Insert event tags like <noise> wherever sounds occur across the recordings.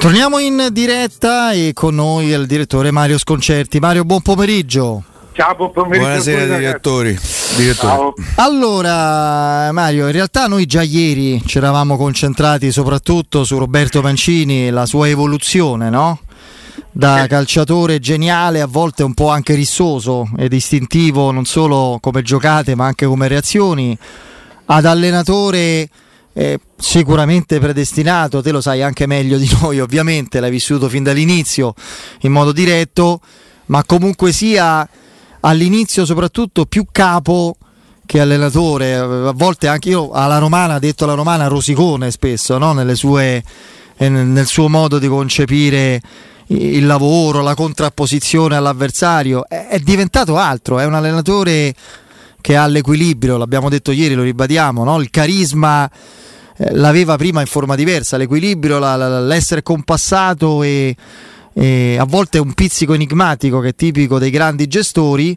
Torniamo in diretta e con noi il direttore Mario Sconcerti. Mario, buon pomeriggio. Ciao, buon pomeriggio. Buonasera direttori. Ciao. Allora Mario, in realtà noi già ieri ci eravamo concentrati soprattutto su Roberto Mancini e la sua evoluzione, no? Da calciatore geniale, a volte un po' anche rissoso ed istintivo, non solo come giocate ma anche come reazioni, ad allenatore eh, sicuramente predestinato, te lo sai anche meglio di noi ovviamente, l'hai vissuto fin dall'inizio in modo diretto, ma comunque sia all'inizio soprattutto più capo che allenatore, a volte anche io alla romana, detto alla romana, rosicone spesso, no? sue, eh, nel suo modo di concepire il lavoro, la contrapposizione all'avversario, è, è diventato altro, è un allenatore che ha l'equilibrio, l'abbiamo detto ieri, lo ribadiamo, no? il carisma eh, l'aveva prima in forma diversa, l'equilibrio, la, la, l'essere compassato e, e a volte un pizzico enigmatico che è tipico dei grandi gestori.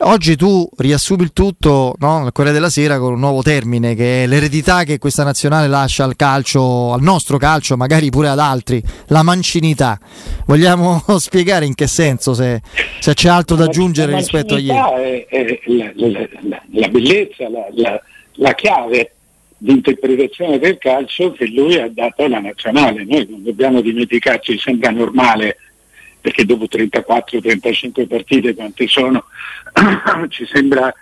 Oggi tu riassumi il tutto no, al Corriere della Sera con un nuovo termine che è l'eredità che questa nazionale lascia al calcio, al nostro calcio, magari pure ad altri, la mancinità. Vogliamo <laughs> spiegare in che senso, se, se c'è altro da aggiungere rispetto a ieri? È, è la, la, la, la bellezza, la, chiave di interpretazione del calcio che lui ha dato alla nazionale. Noi non dobbiamo dimenticarci, sembra normale perché dopo 34-35 partite quante sono, <clears throat> ci sembra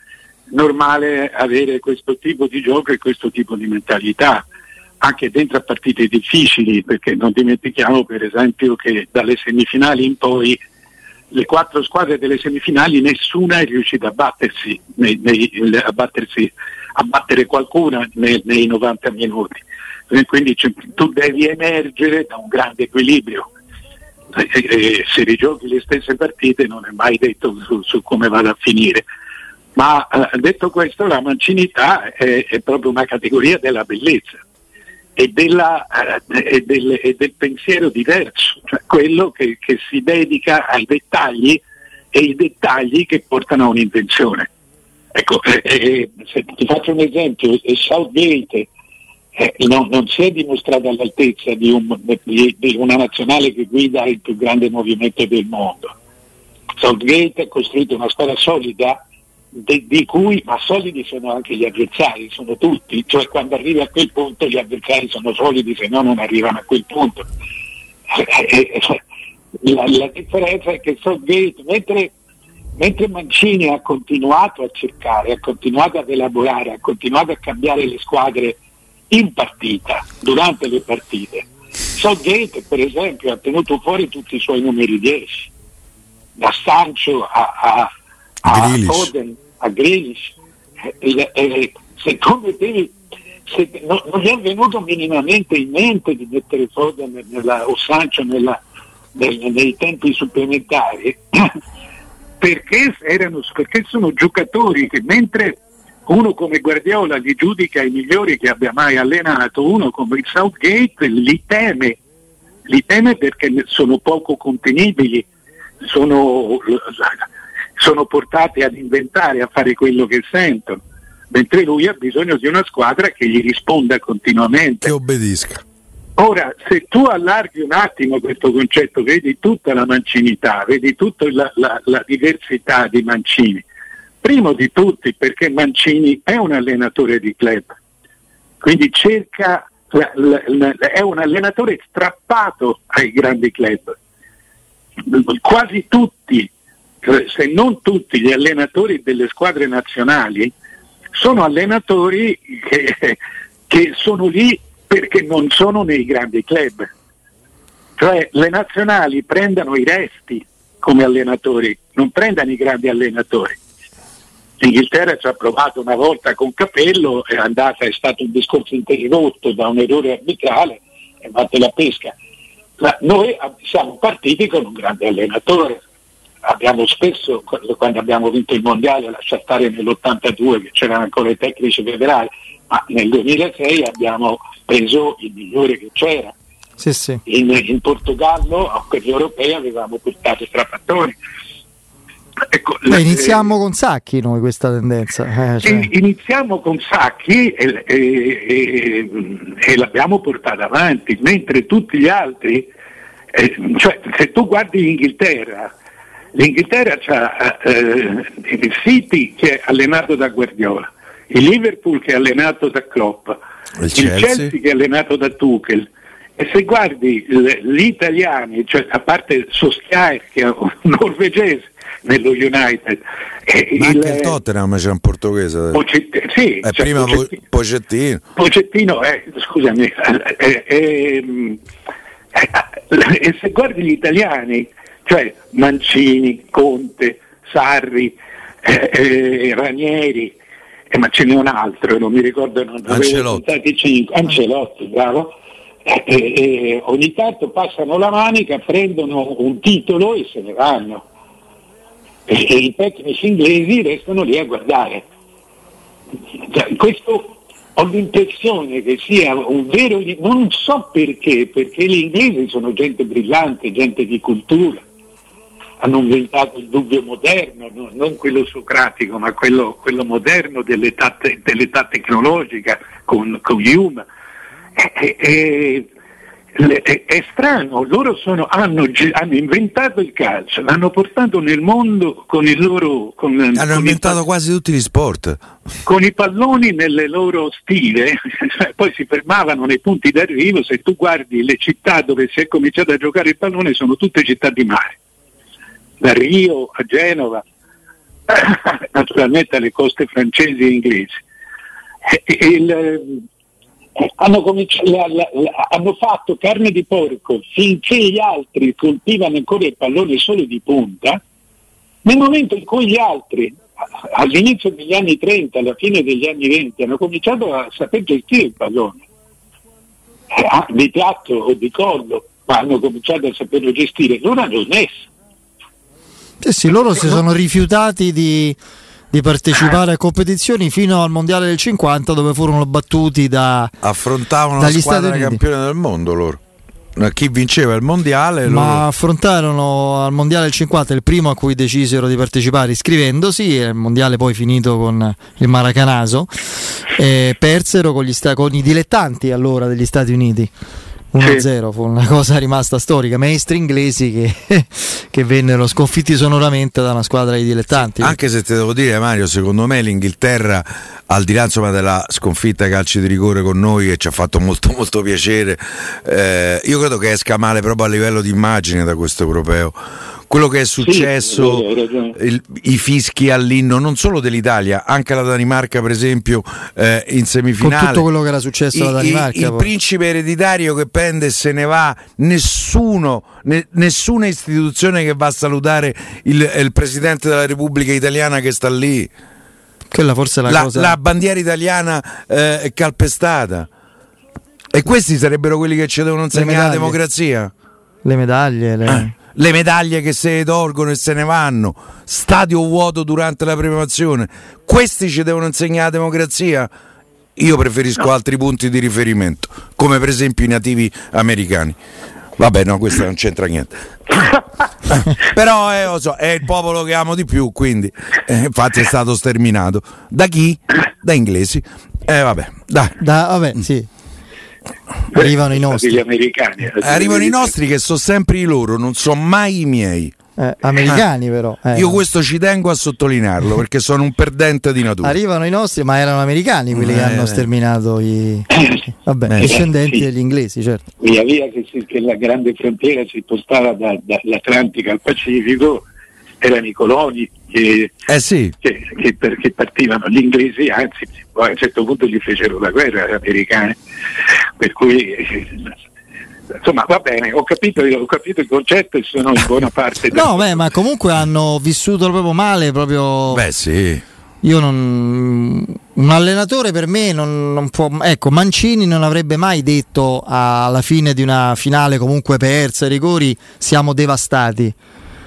normale avere questo tipo di gioco e questo tipo di mentalità, anche dentro a partite difficili, perché non dimentichiamo per esempio che dalle semifinali in poi le quattro squadre delle semifinali nessuna è riuscita a battersi, nei, nei, a, battersi a battere qualcuna nei, nei 90 minuti. Quindi tu devi emergere da un grande equilibrio eh, se rigiochi le stesse partite non è mai detto su, su come vada a finire. Ma eh, detto questo, la mancinità è, è, proprio una categoria della bellezza e, della, eh, del, e del, pensiero diverso, cioè quello che, che, si dedica ai dettagli e i dettagli che portano a un'intenzione. Ecco, eh, eh, se ti faccio un esempio, Southgate eh, no, non si è dimostrato all'altezza di, un, di, di, una nazionale che guida il più grande movimento del mondo. Southgate ha costruito una squadra solida de, di cui, ma solidi sono anche gli avversari, sono tutti, cioè quando arrivi a quel punto gli avversari sono solidi, se no non arrivano a quel punto. Eh, eh, la, la, differenza è che Southgate, mentre, mentre Mancini ha continuato a cercare, ha continuato ad elaborare, ha continuato a cambiare le squadre in partita, durante le partite. Southgate per esempio ha tenuto fuori tutti i suoi numeri 10, da Sancho a, a, a Foden, a Grealish. Eh, eh, secondo te se, no, non gli è venuto minimamente in mente di mettere Foden nella, o Sancho nella, nel, nei tempi supplementari <coughs> perché, erano, perché sono giocatori che mentre uno come Guardiola li giudica i migliori che abbia mai allenato, uno come il Southgate li teme, li teme perché sono poco contenibili, sono, sono portati ad inventare, a fare quello che sentono, mentre lui ha bisogno di una squadra che gli risponda continuamente. Che obbedisca. Ora, se tu allarghi un attimo questo concetto, vedi tutta la mancinità, vedi tutta la, la, la diversità di Mancini, Primo di tutti perché Mancini è un allenatore di club, quindi cerca, è un allenatore strappato ai grandi club. Quasi tutti, se non tutti gli allenatori delle squadre nazionali sono allenatori che, che sono lì perché non sono nei grandi club. Cioè le nazionali prendano i resti come allenatori, non prendano i grandi allenatori. L'Inghilterra ci ha provato una volta con Capello, è, andata, è stato un discorso interrotto da un errore arbitrale, è fatta la pesca. Ma noi siamo partiti con un grande allenatore. Abbiamo spesso, quando abbiamo vinto il mondiale, lasciato stare nell'82 che c'erano ancora i tecnici federali, ma nel 2006 abbiamo preso il migliore che c'era. Sì, sì. In, in, Portogallo, a quelli europei, avevamo portato Strapattoni Ecco, Beh, iniziamo eh, con Sacchi noi questa tendenza. Eh, cioè. Iniziamo con Sacchi e, e, e, e, l'abbiamo portata avanti, mentre tutti gli altri Eh, cioè, se tu guardi l'Inghilterra, l'Inghilterra ha eh, il City che è allenato da Guardiola, il Liverpool che è allenato da Klopp, il, il Chelsea. Chelsea che è allenato da Tuchel, e se guardi gli italiani, cioè a parte Soskier che è un <laughs> norvegese nello United, ma il, anche il Tottenham c'è un portoghese. Pochettino, sì, eh, prima Pochettino. Pochettino. Pochettino è, scusami, è, è, e se guardi gli italiani, cioè Mancini, Conte, Sarri, eh, eh, Ranieri, eh, ma ce n'è un altro, non mi ricordo, non Ancelotti. Ancelotti, bravo e, e ogni tanto passano la manica, prendono un titolo e se ne vanno. E, e i tecnici inglesi restano lì a guardare. Cioè, questo ho l'impressione che sia un vero, non so perché, perché gli inglesi sono gente brillante, gente di cultura, hanno inventato il dubbio moderno, no? non quello socratico, ma quello, quello moderno dell'età, dell'età, tecnologica con, con Hume è, è, è, è strano, loro sono, hanno, hanno, inventato il calcio, l'hanno portato nel mondo con il loro... Con, hanno con inventato quasi tutti gli sport. Con i palloni nelle loro stile, <laughs> poi si fermavano nei punti d'arrivo, se tu guardi le città dove si è cominciato a giocare il pallone sono tutte città di mare, da Rio a Genova, <coughs> naturalmente alle coste francesi e inglesi. Il, hanno, la, la, hanno, fatto carne di porco finché gli altri colpivano ancora il pallone solo di punta, nel momento in cui gli altri, all'inizio degli anni 30, alla fine degli anni 20, hanno cominciato a saper gestire il pallone, eh, di piatto o di collo, ma hanno cominciato a saperlo gestire, loro hanno smesso. Sì, sì, loro si sono rifiutati di di partecipare a competizioni fino al mondiale del 50 dove furono battuti da affrontavano dagli Stati Uniti. campione del mondo loro chi vinceva il mondiale ma loro... affrontarono al mondiale del 50 il primo a cui decisero di partecipare iscrivendosi il mondiale poi finito con il Maracanaso e persero con, sta- con i dilettanti allora degli Stati Uniti 1-0 sì. fu una cosa rimasta storica, maestri inglesi che, <laughs> che, vennero sconfitti sonoramente da una squadra di dilettanti. Anche se te devo dire Mario, secondo me l'Inghilterra, al di là insomma, della sconfitta ai calci di rigore con noi che ci ha fatto molto molto piacere, eh, io credo che esca male proprio a livello di immagine da questo europeo quello che è successo, sì, il, i fischi all'inno non solo dell'Italia, anche la Danimarca per esempio eh, in semifinale. Con tutto quello che era successo alla Danimarca. I, il principe ereditario che prende e se ne va, nessuno, ne, nessuna istituzione che va a salutare il, il Presidente della Repubblica Italiana che sta lì. Quella forse è la, la, cosa... la bandiera italiana eh, è calpestata. E questi sarebbero quelli che ci devono insegnare la democrazia? Le medaglie, le... Eh le medaglie che se ne tolgono e se ne vanno, stadio vuoto durante la preparazione. Questi ci devono insegnare la democrazia? Io preferisco no. altri punti di riferimento, come per esempio i nativi americani. Vabbè, no, questo non c'entra niente. <laughs> Però eh, so, è il popolo che amo di più, quindi eh, infatti è stato sterminato. Da chi? Da inglesi. Eh vabbè, dai. Da, vabbè, sì. Arrivano i nostri. Gli americani. Eh, arrivano i nostri che sono sempre i loro, non sono mai i miei. Eh, americani però eh. io questo ci tengo a sottolinearlo <laughs> perché sono un perdente di natura arrivano i nostri ma erano americani quelli che eh, hanno sterminato i <coughs> Vabbè, eh, discendenti sì. degli inglesi certo via via che, si, che la grande frontiera si spostava da, dall'Atlantico al Pacifico erano i coloni che, eh sì. che, che, per, che, partivano gli inglesi, anzi a un certo punto gli fecero la guerra agli americani, per cui insomma va bene, ho capito, ho capito, il concetto e sono in buona parte. <laughs> no, beh, ma comunque hanno vissuto proprio male, proprio... Beh sì. Io non. Un allenatore per me non, non, può. Ecco, Mancini non avrebbe mai detto alla fine di una finale comunque persa ai rigori siamo devastati.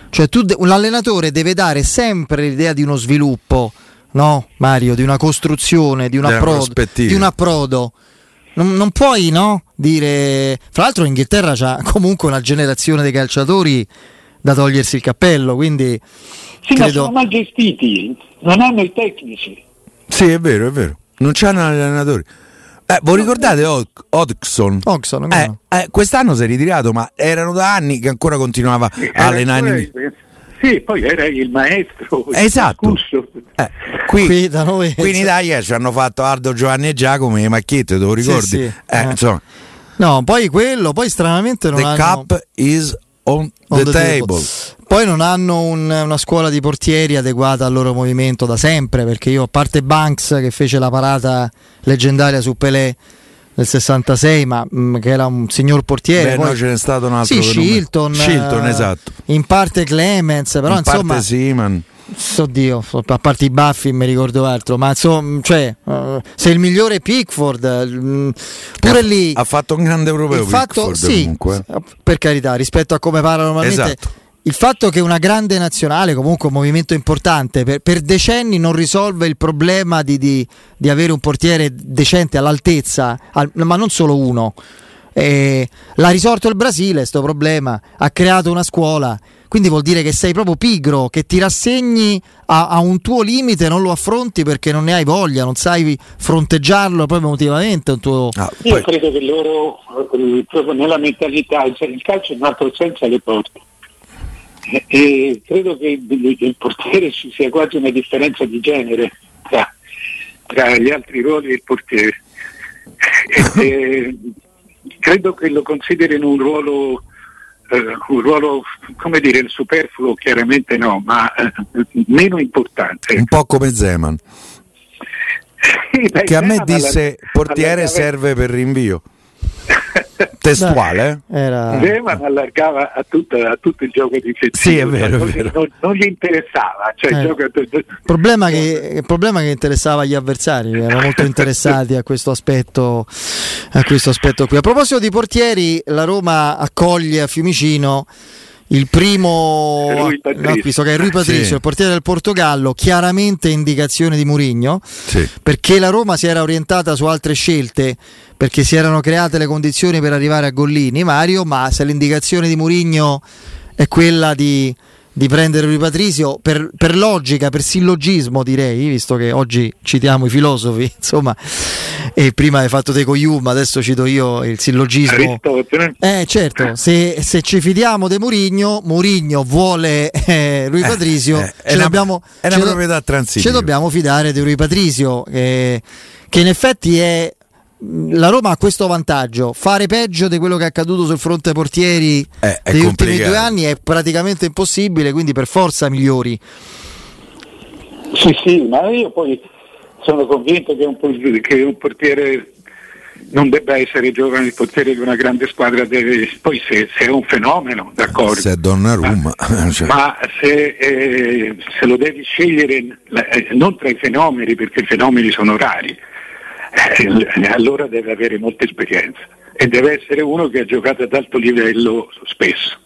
Cioè, tu, un allenatore deve dare sempre l'idea di uno sviluppo, no, Mario? Di una costruzione, di un, approdo, di un approdo. Non, non, puoi no, dire. Fra l'altro, in Inghilterra c'ha <laughs> comunque una generazione di calciatori da togliersi il cappello. Quindi. Sì, credo... ma sono mal gestiti, non hanno i tecnici. Sì, è vero, è vero. Non c'hanno allenatori. Eh, voi ricordate Od- Hodgson? Hodgson, eh, eh, quest'anno si è ritirato, ma erano da anni che ancora continuava a allenare. Sì, poi era il maestro. Esatto. Eh, qui, qui, da noi, qui in Italia ci hanno fatto Aldo Giovanni e Giacomo e Macchiette, te lo ricordi? Sì, sì. Eh, insomma. No, poi quello, poi stranamente non The hanno... cup is on, on the, the table. table. Poi non hanno un, una scuola di portieri adeguata al loro movimento da sempre, perché io a parte Banks che fece la parata leggendaria su Pelé nel 66, ma mh, mm, che era un signor portiere. Beh, poi, no, ce n'è stato un altro. Sì, Shilton, Shilton, esatto. In parte Clemens, però in insomma. Parte Seaman. Oddio, a parte i baffi mi ricordo altro, ma insomma, cioè, uh, se il migliore è Pickford, uh, pure ha, lì ha fatto un grande europeo. Il fatto, Pickford, sì, comunque. per carità, rispetto a come parla normalmente. Esatto. Il fatto che una grande nazionale, comunque un movimento importante, per, per decenni non risolve il problema di, di, di, avere un portiere decente all'altezza, al, ma non solo uno. Eh, l'ha risolto il Brasile, questo problema, ha creato una scuola quindi vuol dire che sei proprio pigro, che ti rassegni a, a, un tuo limite, non lo affronti perché non ne hai voglia, non sai fronteggiarlo proprio emotivamente. Tuo... Ah, Io poi... credo che loro, eh, proprio nella mentalità, cioè il calcio è un altro senso alle porte. E, credo che il portiere ci sia quasi una differenza di genere tra, tra gli altri ruoli e il portiere. E, <laughs> e, credo che lo considerino un ruolo eh, un ruolo, come dire, superfluo chiaramente no, ma eh, meno importante. Un po' come Zeman. Sì, che a me disse alla, portiere alla, serve per rinvio. <laughs> <laughs> Testuale? Eh? Era... Zeman allargava a, tutta, a, tutto il gioco difensivo. Sì, è vero. Non, è vero. Non, non, gli interessava. Cioè eh. gioco... il, problema che, il problema che interessava agli avversari, erano <laughs> molto interessati a questo, aspetto, a questo aspetto qui. A proposito di portieri, la Roma accoglie a Fiumicino il primo Rui no, che è Rui Patricio, sì. il portiere del Portogallo, chiaramente indicazione di Murigno, sì. perché la Roma si era orientata su altre scelte, perché si erano create le condizioni per arrivare a Gollini, Mario, ma se l'indicazione di Murigno è quella di di prendere Rui Patrizio per, per, logica, per sillogismo direi, visto che oggi citiamo i filosofi, <laughs> insomma, e prima hai fatto te con Yuma, adesso cito io il sillogismo. Eh certo, se, se ci fidiamo di Murigno, Murigno vuole eh, Rui Patrizio, eh, eh, è, dobbiamo, è una proprietà transitiva. Ci dobbiamo fidare di Rui Patrizio, eh, che in effetti è la Roma ha questo vantaggio, fare peggio di quello che è accaduto sul fronte portieri eh, negli ultimi due anni è praticamente impossibile, quindi per forza migliori. Sì, sì, ma io poi sono convinto che un, che un portiere non debba essere giovane il portiere di una grande squadra, deve, poi se, se, è un fenomeno, d'accordo. Se è Donnarumma. Ma, <laughs> cioè. ma se, eh, se, lo devi scegliere eh, non tra i fenomeni, perché i fenomeni sono rari, eh, allora deve avere molta esperienza e deve essere uno che ha giocato ad alto livello spesso.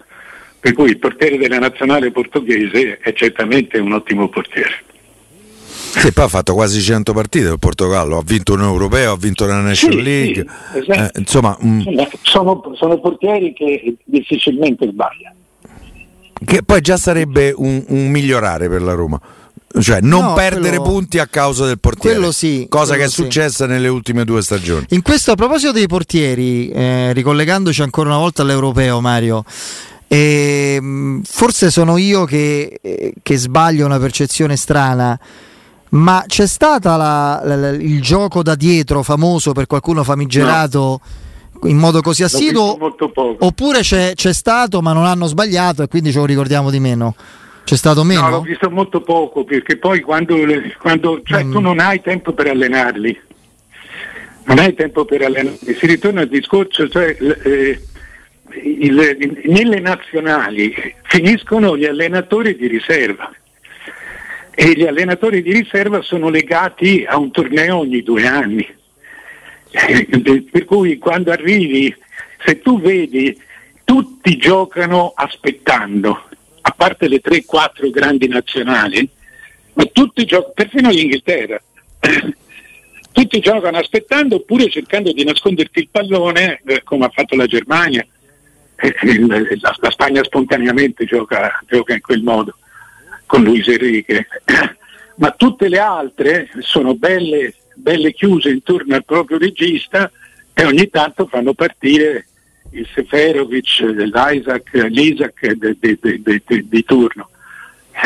Per cui il portiere della nazionale portoghese è certamente un ottimo portiere. Sì, poi ha fatto quasi 100 partite il Portogallo, ha vinto un europeo, ha vinto la National sì, League. Sì, esatto. eh, insomma, mh. Mm. sono, sono, portieri che difficilmente sbagliano. Che poi già sarebbe un, un migliorare per la Roma cioè non no, perdere quello, punti a causa del portiere. Quello sì, cosa quello che è successa nelle ultime due stagioni. In questo a proposito dei portieri, eh, ricollegandoci ancora una volta all'europeo, Mario. Eh, forse sono io che, eh, che, sbaglio una percezione strana, ma c'è stato il gioco da dietro famoso per qualcuno famigerato no. in modo così assiduo? Oppure c'è, c'è stato ma non hanno sbagliato e quindi ce lo ricordiamo di meno? C'è stato meno? No, l'ho visto molto poco perché poi quando, quando cioè, mm. tu non hai tempo per allenarli, non hai tempo per allenarli, si ritorna al discorso, cioè, eh, il, nelle nazionali finiscono gli allenatori di riserva e gli allenatori di riserva sono legati a un torneo ogni due anni. Eh, per cui quando arrivi, se tu vedi, tutti giocano aspettando a parte le 3-4 grandi nazionali, ma tutti giocano, perfino l'Inghilterra, <clears throat> tutti giocano aspettando oppure cercando di nasconderti il pallone eh, come ha fatto la Germania. Eh, la, Spagna spontaneamente gioca, gioca, in quel modo con Luis Enrique, <clears throat> ma tutte le altre sono belle belle chiuse intorno al proprio regista e ogni tanto fanno partire il Seferovic, l'Isaac, l'Isaac di turno.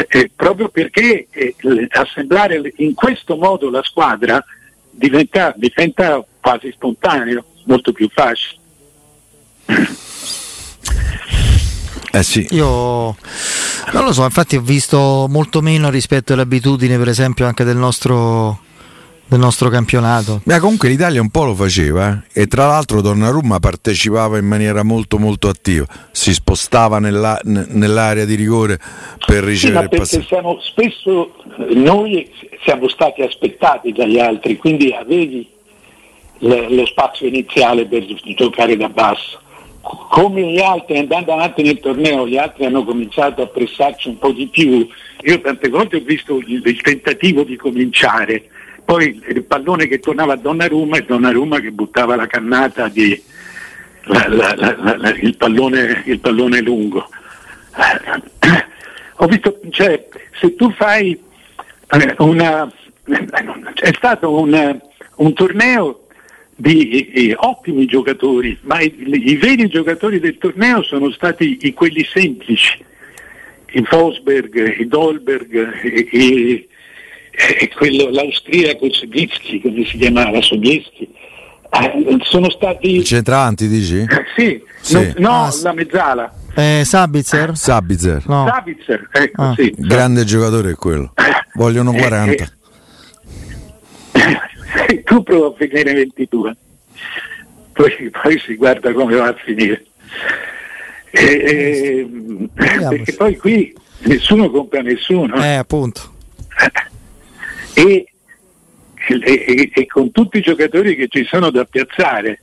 Eh, proprio perché eh, assemblare in questo modo la squadra diventa, diventa quasi spontaneo, molto più facile. <clears throat> Eh sì. Io non lo so, infatti ho visto molto meno rispetto alle abitudini, per esempio, anche del nostro del nostro campionato. Ma comunque l'Italia un po' lo faceva eh? e tra l'altro Donnarumma partecipava in maniera molto molto attiva, si spostava nella, n- nell'area di rigore per ricevere sì, il passaggio. Siamo, spesso noi siamo stati aspettati dagli altri, quindi avevi le, lo spazio iniziale per giocare da basso. Come gli altri, andando avanti nel torneo, gli altri hanno cominciato a pressarci un po' di più. Io tante volte ho visto il, il tentativo di cominciare, poi il pallone che tornava a Donnarumma e Donnarumma che buttava la cannata di la, la, la, il, pallone, il, pallone, lungo. <clears throat> Ho visto, cioè, se tu fai eh, una, è stato un, un torneo di eh, ottimi giocatori, ma i, i, veri giocatori del torneo sono stati i, quelli semplici, il Fosberg, il Dolberg, i, eh, quello, l'austriaco Sobieski, come si chiamava, Sobieski, eh, sono stati... Il centravanti dici? sì, sì. No, no ah, la mezzala. Eh, Sabitzer? Sabitzer. No. Sabitzer, ecco, ah. sì. Grande giocatore è quello. Vogliono 40. Eh, tu prova a finire 22. Poi, poi, si guarda come va a finire. Eh, perché poi qui nessuno compra nessuno. Eh, appunto e, e, e, con tutti i giocatori che ci sono da piazzare.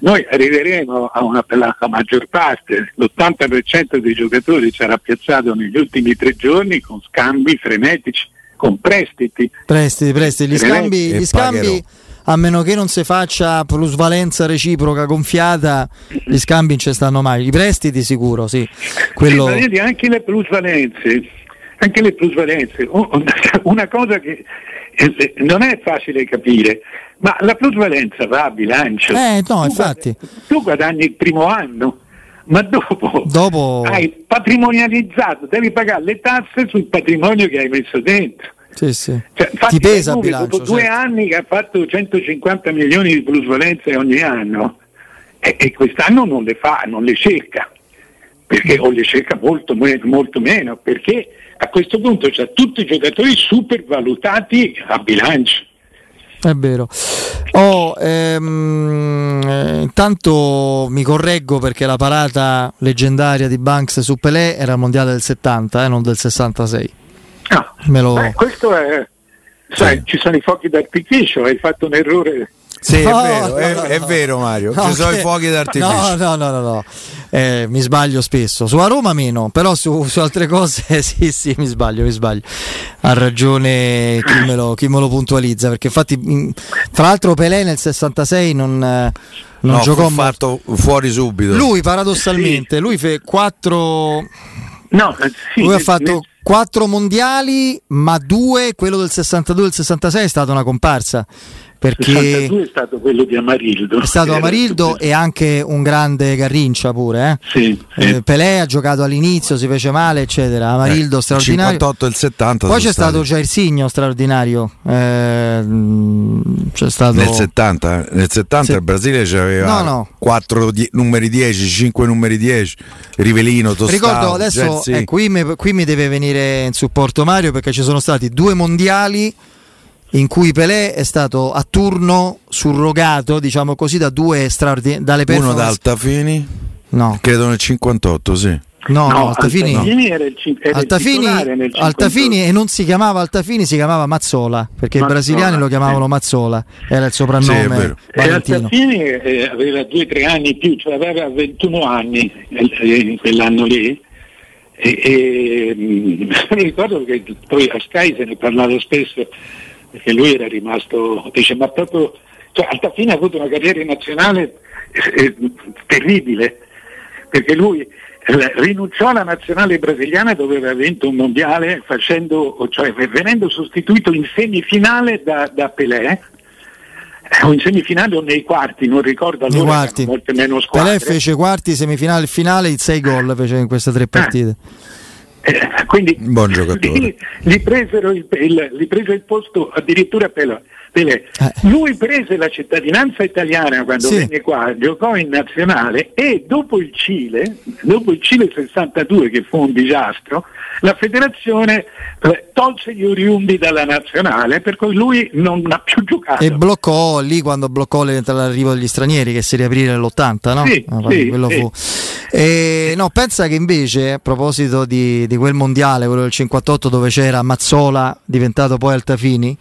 Noi arriveremo a una la maggior parte, l'80% dei giocatori sarà piazzato negli ultimi tre giorni con scambi frenetici, con prestiti. Prestiti, prestiti, gli scambi, gli scambi a meno che non si faccia plusvalenza reciproca gonfiata, gli scambi non ci stanno mai. I prestiti sicuro, sì. Quello... Sì, anche le plusvalenze anche le plusvalenze. <laughs> Una cosa che eh, non è facile capire, ma la plusvalenza va a bilancio. Eh, no, infatti. Tu guadagni il primo anno, ma dopo, dopo, hai patrimonializzato, devi pagare le tasse sul patrimonio che hai messo dentro. Sì, sì. Cioè, Ti pesa il bilancio. Dopo due certo. anni che ha fatto 150 milioni di plusvalenze ogni anno e, e quest'anno non le fa, non le cerca perché o le cerca molto, molto meno, perché a questo punto c'è tutti i giocatori supervalutati a bilancio. È vero. Oh, ehm, eh, intanto mi correggo perché la parata leggendaria di Banks su Pelé era il mondiale del 70, eh, non del 66. Ah, lo... beh, questo è, sai, sì. ci sono i fuochi d'artificio, hai fatto un errore sì, no, è, vero, no, è, no, è vero, Mario. Ci sono i fuochi d'artificio. No, no, no, no, no. Eh, mi sbaglio spesso. Su Roma meno, però su, su, altre cose <laughs> sì, sì, mi sbaglio, mi sbaglio. Ha ragione chi me lo, chi me lo puntualizza, perché infatti, tra l'altro Pelé nel 66 non... non no, giocò fatto fuori subito. Lui paradossalmente, lui fe quattro No, sì, lui ha fatto quattro mondiali, ma due, quello del 62 e del 66 è stata una comparsa perché 62 è stato quello di Amarildo. È stato Amarildo e anche un grande Garrincia pure. Eh? Sì, sì. Eh, Pelé ha giocato all'inizio, si fece male, eccetera. Amarildo eh, straordinario. 58 e il 70. Poi c'è stato Jairsigno straordinario. Eh, c'è stato... Nel 70, nel 70 sì. il Brasile aveva no, no. 4 di- numeri 10, 5 numeri 10, Rivelino, Tostao. Ricordo adesso, eh, qui, mi, qui mi deve venire in supporto Mario perché ci sono stati due mondiali in cui Pelé è stato a turno surrogato, diciamo così, da due straordinari dalle performance. Uno da Altafini? No. Credo nel 58, sì. No, no, Altafini, Altafini, era il, era Altafini, Altafini e non si chiamava Altafini, si chiamava Mazzola, perché Mazzola, i brasiliani lo chiamavano sì. Mazzola, era il soprannome. Sì, Altafini eh, aveva 2-3 anni più, cioè aveva 21 anni eh, in quell'anno lì. E, e <laughs> mi ricordo che poi a Sky se ne parlava spesso perché lui era rimasto, dice, ma proprio, cioè, Altafini ha avuto una carriera nazionale eh, terribile, perché lui eh, rinunciò alla nazionale brasiliana dove aveva vinto un mondiale facendo, cioè, venendo sostituito in semifinale da, da Pelé o in semifinale o nei quarti, non ricordo allora, quarti. molte meno squadre. Pelé fece quarti, semifinale, finale, in sei gol fece in queste tre partite. Eh, <laughs> quindi Buon giocatore. Gli, gli presero il, il, gli prese il posto addirittura Pelé. Pelé. Eh. Lui prese la cittadinanza italiana quando Sì. venne qua, giocò in nazionale e dopo il Cile, dopo il Cile 62 che fu un disastro, la federazione eh, tolse gli oriundi dalla nazionale per cui lui non ha più giocato. E bloccò lì quando bloccò l'arrivo degli stranieri che si riaprì nell'80, no? Sì, Ah, sì, quello sì. fu. E, no, pensa che invece, a proposito di, di quel mondiale, quello del 58, dove c'era Mazzola, diventato poi Altafini,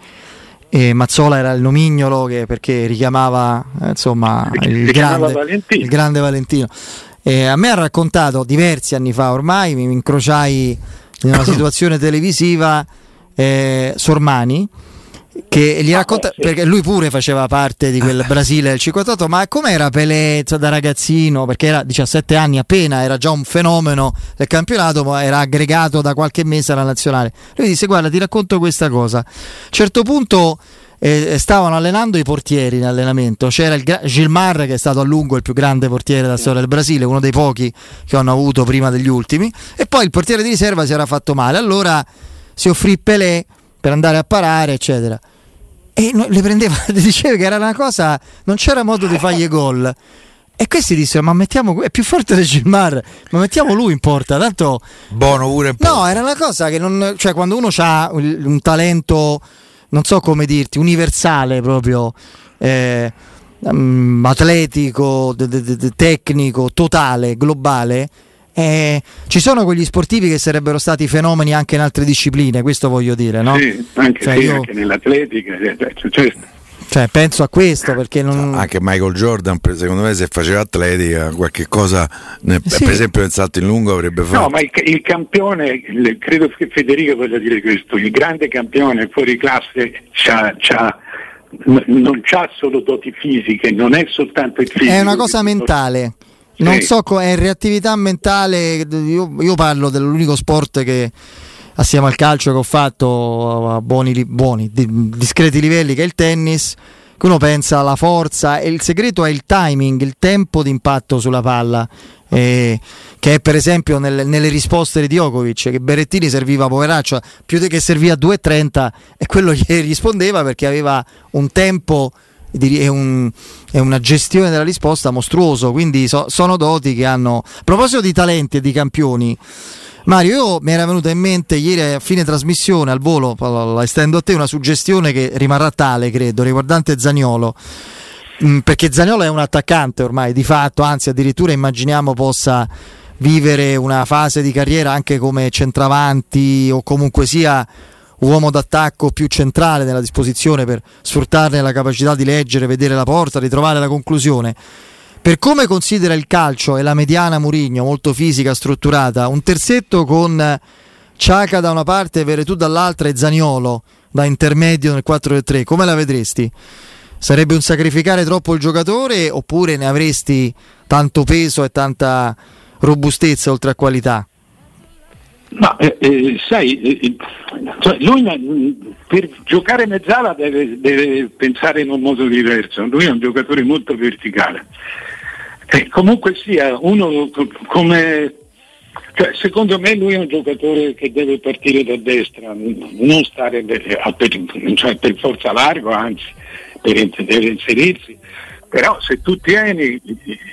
e Mazzola era il nomignolo che, perché richiamava eh, insomma, il, grande, Valentino. il grande Valentino. E a me ha raccontato diversi anni fa ormai, mi mi incrociai in una <coughs> situazione televisiva eh, Sormani che gli Ah, racconta beh, sì. perché lui pure faceva parte di quel Brasile del 58 ma com'era Pelé da ragazzino? Perché era 17 anni appena era già un fenomeno del campionato ma era aggregato da qualche mese alla nazionale. Lui disse guarda ti racconto questa cosa. A un certo punto eh, stavano allenando i portieri in allenamento. C'era il gra- Gilmar che è stato a lungo il più grande portiere della storia del Brasile uno dei pochi che hanno avuto prima degli ultimi. E poi il portiere di riserva si era fatto male. Allora si offrì Pelé per andare a parare eccetera e no- le prendeva, <laughs> diceva che era una cosa, non c'era modo di fargli gol. E questi dissero: Ma mettiamo, è più forte del Gilmar, ma mettiamo lui in porta. Tanto, Bono pure no, era una cosa che non, cioè, quando uno ha un, un talento, non so come dirti, universale proprio, eh, mm, atletico, de- de- de- tecnico, totale, globale. Eh, ci sono quegli sportivi che sarebbero stati fenomeni anche in altre discipline, questo voglio dire, no? Sì, anche, Cioè, sì, io- anche nell'atletica, eh, cioè, cioè, Cioè, penso a questo perché non. Anche Michael Jordan, secondo me, se faceva atletica, qualche cosa, ne- Sì. per esempio nel salto in lungo avrebbe fatto. No, ma il, il campione, il- credo che Federico voglia dire questo, il grande campione fuori classe c'ha- c'ha- n- non c'ha solo doti fisiche, non è soltanto il fisico. È una cosa che- Non so, è reattività mentale. Io, io parlo dell'unico sport che assieme al calcio che ho fatto a buoni, buoni, di- discreti livelli, che è il tennis. Che uno pensa alla forza e il segreto è il timing, il tempo di impatto sulla palla. eh, che è per esempio nel- nelle risposte di Djokovic che Berettini serviva poveraccio più che serviva a 2,30 e quello <laughs> gli rispondeva perché aveva un tempo e, un- e una gestione della risposta mostruoso. Quindi so- sono doti che hanno. A proposito di talenti e di campioni, Mario, io mi era venuta in mente ieri a fine trasmissione al volo, la estendo a te, una suggestione che rimarrà tale, credo, riguardante Zagnolo. Mm, perché Zagnolo è un attaccante ormai di fatto, anzi addirittura immaginiamo possa vivere una fase di carriera anche come centravanti o comunque sia uomo d'attacco più centrale nella disposizione per sfruttarne la capacità di leggere, vedere la porta, di trovare la conclusione. Per come considera il calcio e la mediana Murigno, molto fisica, strutturata, un terzetto con Ciaca da una parte, Veretù dall'altra e Zaniolo da intermedio nel 4-3, come la vedresti? Sarebbe un sacrificare troppo il giocatore oppure ne avresti tanto peso e tanta robustezza oltre a qualità? No, eh, eh, sai, eh, cioè, lui per giocare mezzala deve, deve pensare in un modo diverso, lui è un giocatore molto verticale. Eh, comunque sia, uno co- come... Cioè, secondo me lui è un giocatore che deve partire da destra, non stare per, cioè, per forza largo, anzi, per, deve inserirsi. Però se tu tieni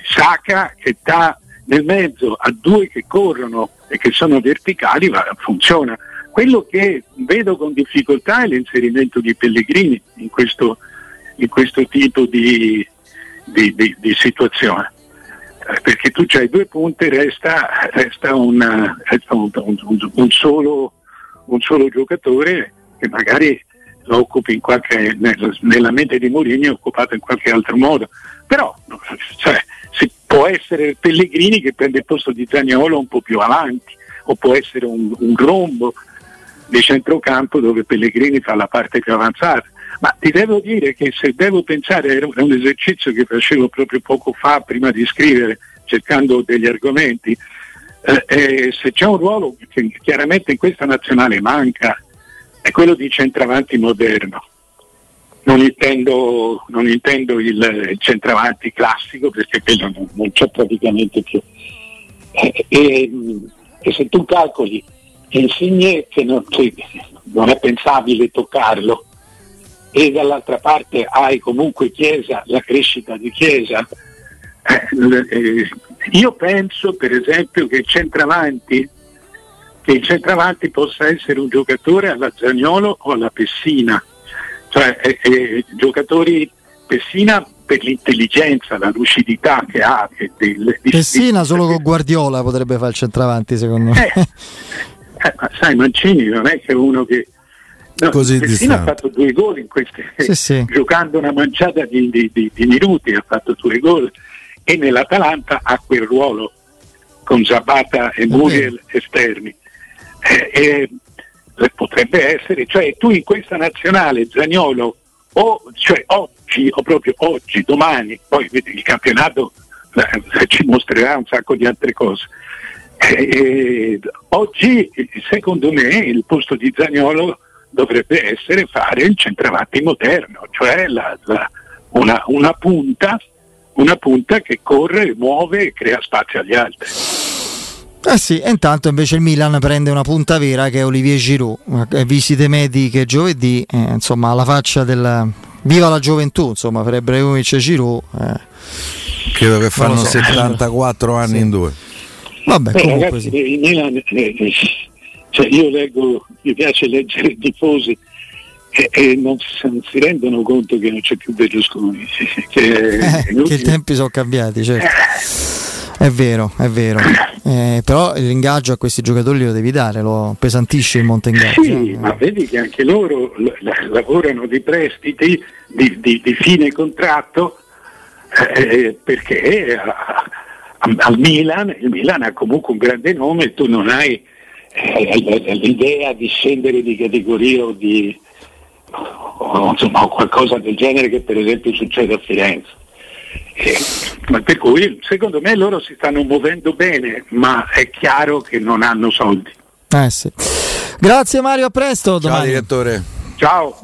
Saka che sta nel mezzo a due che corrono e che sono verticali, va- funziona. Quello che vedo con difficoltà è l'inserimento di Pellegrini in questo, in questo tipo di, di- di- di situazione. Eh, Perché tu c'hai due punte, resta, resta una- resta un, un- un- solo, un solo giocatore che magari lo occupi in qualche, nel- nella mente di Mourinho è occupato in qualche altro modo. Però cioè, può essere Pellegrini che prende il posto di Zagnolo un po' più avanti, o può essere un, un rombo di centrocampo dove Pellegrini fa la parte più avanzata. Ma ti devo dire che se devo pensare, è un esercizio che facevo proprio poco fa prima di scrivere, cercando degli argomenti, eh, eh, se c'è un ruolo che chiaramente in questa nazionale manca, è quello di centravanti moderno. Non intendo, non intendo il, centravanti classico perché quello non, non c'è praticamente più. Eh, e, e, se tu calcoli Insigne che non, che non è pensabile toccarlo e dall'altra parte hai comunque Chiesa, la crescita di Chiesa, eh, eh, io penso per esempio che il centravanti, che il centravanti possa essere un giocatore alla Zagnolo o alla Pessina cioè eh, eh, giocatori Pessina per l'intelligenza, la lucidità che ha. Che del, Pessina solo con Guardiola potrebbe fare il centravanti secondo me. Eh, eh, ma sai Mancini non è che è uno che... No, Così Pessina ha fatto due gol in queste, sì, sì. giocando una manciata di, di, di, di, minuti, ha fatto due gol e nell'Atalanta ha quel ruolo con Zabata e Muriel esterni. Eh, potrebbe essere, cioè tu in questa nazionale Zagnolo o cioè oggi o proprio oggi, domani, poi il campionato eh, ci mostrerà un sacco di altre cose. Eh, oggi secondo me il posto di Zagnolo dovrebbe essere fare il centravanti moderno, cioè la, la, una, una, punta, una punta che corre, muove e crea spazio agli altri. Eh sì, e intanto invece il Milan prende una punta vera che è Olivier Giroud, visite mediche giovedì, eh, insomma alla faccia del... Viva la gioventù, insomma, per Ibrahimovic e Giroud. Eh. Credo che fanno so. 74 anni sì. in due. Vabbè, Beh, comunque ragazzi, sì. il Milan, eh, eh, cioè io leggo, mi piace leggere i tifosi e, e non, si, non, si rendono conto che non c'è più Berlusconi. <laughs> Che, eh, che i tempi sono cambiati, certo. È vero, è vero. Eh, però l'ingaggio a questi giocatori lo devi dare, lo pesantisce il monte ingaggio. Sì, eh. ma vedi che anche loro l- lavorano di prestiti, di, di, di fine contratto, eh, perché a, a, al Milan, il Milan ha comunque un grande nome e tu non hai eh, l'idea di scendere di categoria o di o, insomma, qualcosa del genere che per esempio succede a Firenze. Eh, per cui secondo me loro si stanno muovendo bene, ma è chiaro che non hanno soldi. Eh sì. Grazie Mario, a presto. Ciao domani. direttore. Ciao.